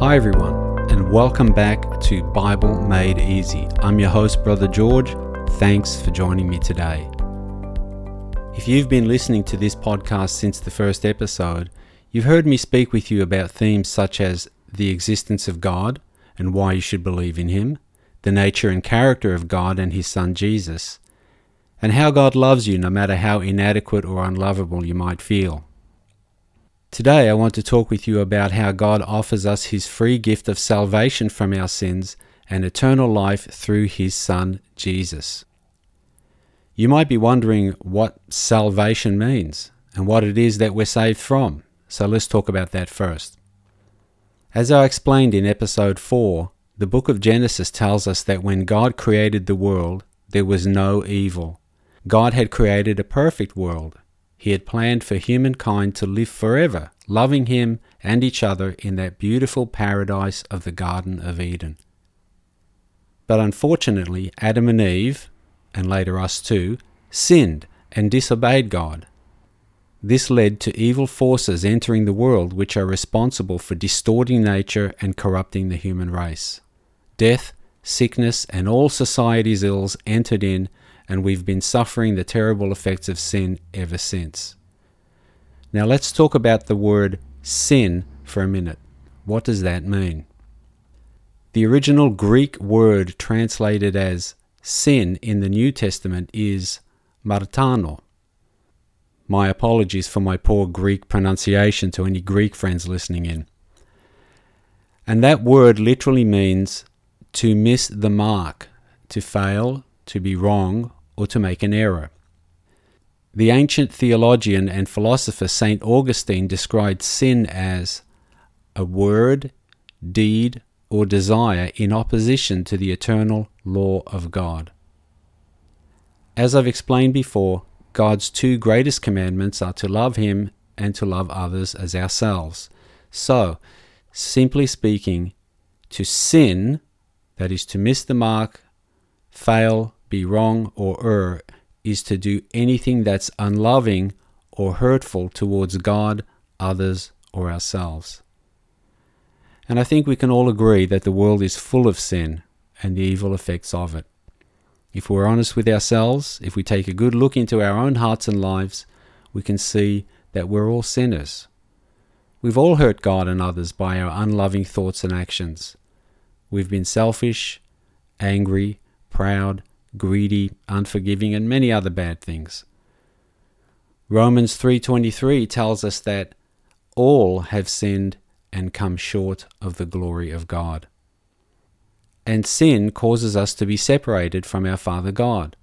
Hi, everyone, and welcome back to Bible Made Easy. I'm your host, Brother George. Thanks for joining me today. If you've been listening to this podcast since the first episode, you've heard me speak with you about themes such as the existence of God and why you should believe in Him, the nature and character of God and His Son Jesus, and how God loves you no matter how inadequate or unlovable you might feel. Today, I want to talk with you about how God offers us His free gift of salvation from our sins and eternal life through His Son, Jesus. You might be wondering what salvation means and what it is that we're saved from, so let's talk about that first. As I explained in episode 4, the book of Genesis tells us that when God created the world, there was no evil. God had created a perfect world he had planned for humankind to live forever, loving Him and each other in that beautiful paradise of the Garden of Eden. But unfortunately, Adam and Eve, and later us too, sinned and disobeyed God. This led to evil forces entering the world which are responsible for distorting nature and corrupting the human race. Death, sickness, and all society's ills entered in and we've been suffering the terrible effects of sin ever since. Now let's talk about the word sin for a minute. What does that mean? The original Greek word translated as sin in the New Testament is martano. My apologies for my poor Greek pronunciation to any Greek friends listening in. And that word literally means to miss the mark, to fail, to be wrong, or to make an error. The ancient theologian and philosopher St. Augustine described sin as a word, deed, or desire in opposition to the eternal law of God. As I've explained before, God's two greatest commandments are to love Him and to love others as ourselves. So, simply speaking, to sin, that is to miss the mark, fail, be wrong or err is to do anything that's unloving or hurtful towards God, others, or ourselves. And I think we can all agree that the world is full of sin and the evil effects of it. If we're honest with ourselves, if we take a good look into our own hearts and lives, we can see that we're all sinners. We've all hurt God and others by our unloving thoughts and actions. We've been selfish, angry, proud, greedy, unforgiving, and many other bad things. Romans 3:23 tells us that all have sinned and come short of the glory of God. And sin causes us to be separated from our Father God.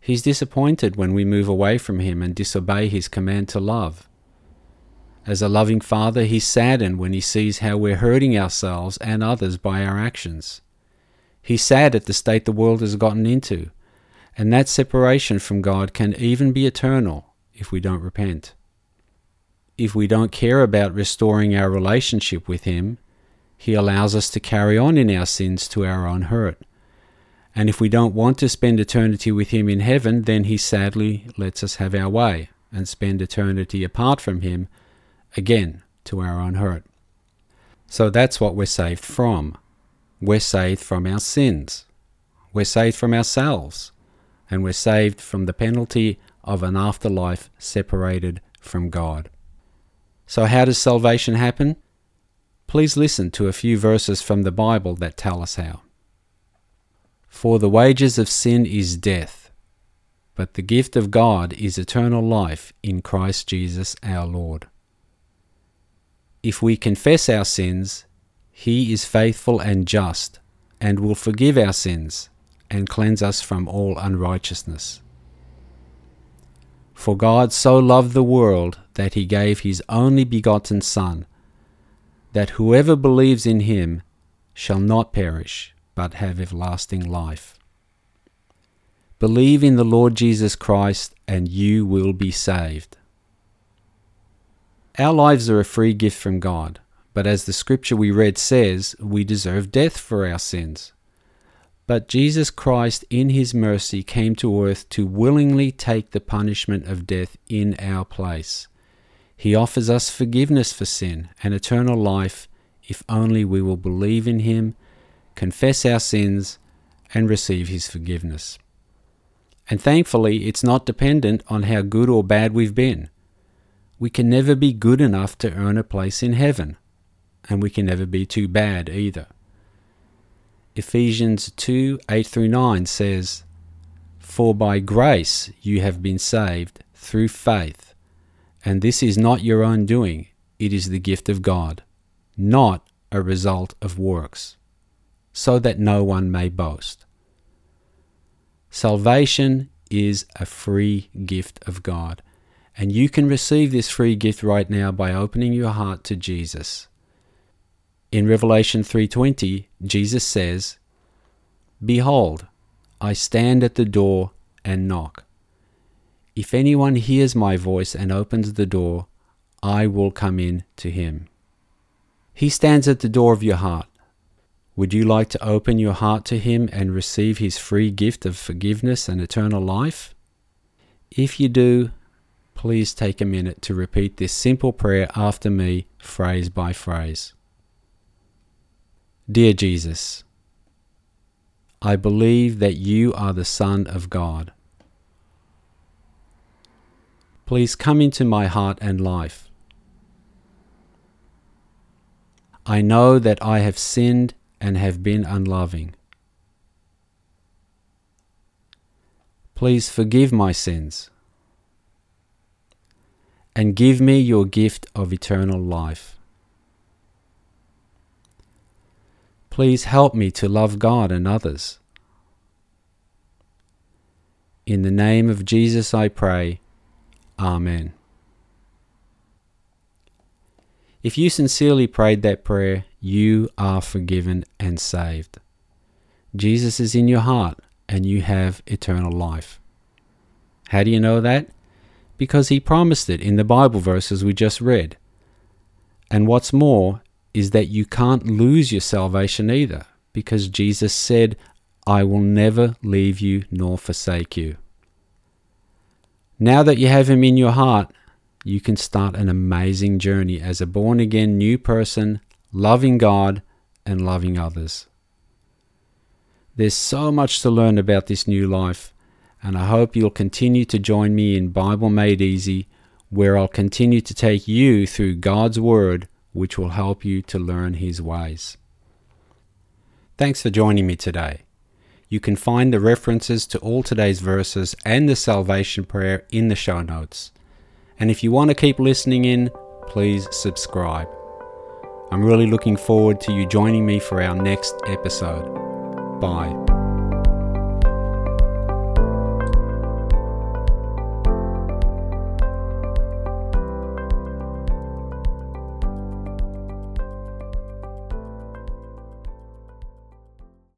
He's disappointed when we move away from Him and disobey His command to love. As a loving Father, He's saddened when He sees how we're hurting ourselves and others by our actions. He's sad at the state the world has gotten into, and that separation from God can even be eternal if we don't repent. If we don't care about restoring our relationship with Him, He allows us to carry on in our sins to our own hurt. And if we don't want to spend eternity with Him in heaven, then He sadly lets us have our way and spend eternity apart from Him, again to our own hurt. So that's what we're saved from we're saved from our sins. We're saved from ourselves. And we're saved from the penalty of an afterlife separated from God. So, how does salvation happen? Please listen to a few verses from the Bible that tell us how. For the wages of sin is death, but the gift of God is eternal life in Christ Jesus our Lord. If we confess our sins, he is faithful and just, and will forgive our sins, and cleanse us from all unrighteousness. For God so loved the world that he gave his only begotten Son, that whoever believes in him shall not perish, but have everlasting life. Believe in the Lord Jesus Christ, and you will be saved. Our lives are a free gift from God. But as the scripture we read says, we deserve death for our sins. But Jesus Christ, in his mercy, came to earth to willingly take the punishment of death in our place. He offers us forgiveness for sin and eternal life if only we will believe in Him, confess our sins, and receive His forgiveness. And thankfully, it's not dependent on how good or bad we've been. We can never be good enough to earn a place in heaven, and we can never be too bad either. Ephesians 2 8 through 9 says, For by grace you have been saved through faith, and this is not your own doing, it is the gift of God, not a result of works, so that no one may boast. Salvation is a free gift of God, and you can receive this free gift right now by opening your heart to Jesus. In Revelation 3:20, Jesus says, "Behold, I stand at the door and knock. If anyone hears my voice and opens the door, I will come in to him." He stands at the door of your heart. Would you like to open your heart to Him and receive His free gift of forgiveness and eternal life? If you do, please take a minute to repeat this simple prayer after me, phrase by phrase. Dear Jesus, I believe that you are the Son of God. Please come into my heart and life. I know that I have sinned and have been unloving. Please forgive my sins and give me your gift of eternal life. Please help me to love God and others. In the name of Jesus I pray. Amen. If you sincerely prayed that prayer, you are forgiven and saved. Jesus is in your heart and you have eternal life. How do you know that? Because he promised it in the Bible verses we just read. And what's more is that you can't lose your salvation either, because Jesus said, I will never leave you nor forsake you. Now that you have him in your heart, you can start an amazing journey as a born again new person, loving God and loving others. There's so much to learn about this new life, and I hope you'll continue to join me in Bible Made Easy, where I'll continue to take you through God's Word, which will help you to learn His ways. Thanks for joining me today. You can find the references to all today's verses and the salvation prayer in the show notes. And if you want to keep listening in, please subscribe. I'm really looking forward to you joining me for our next episode. Bye.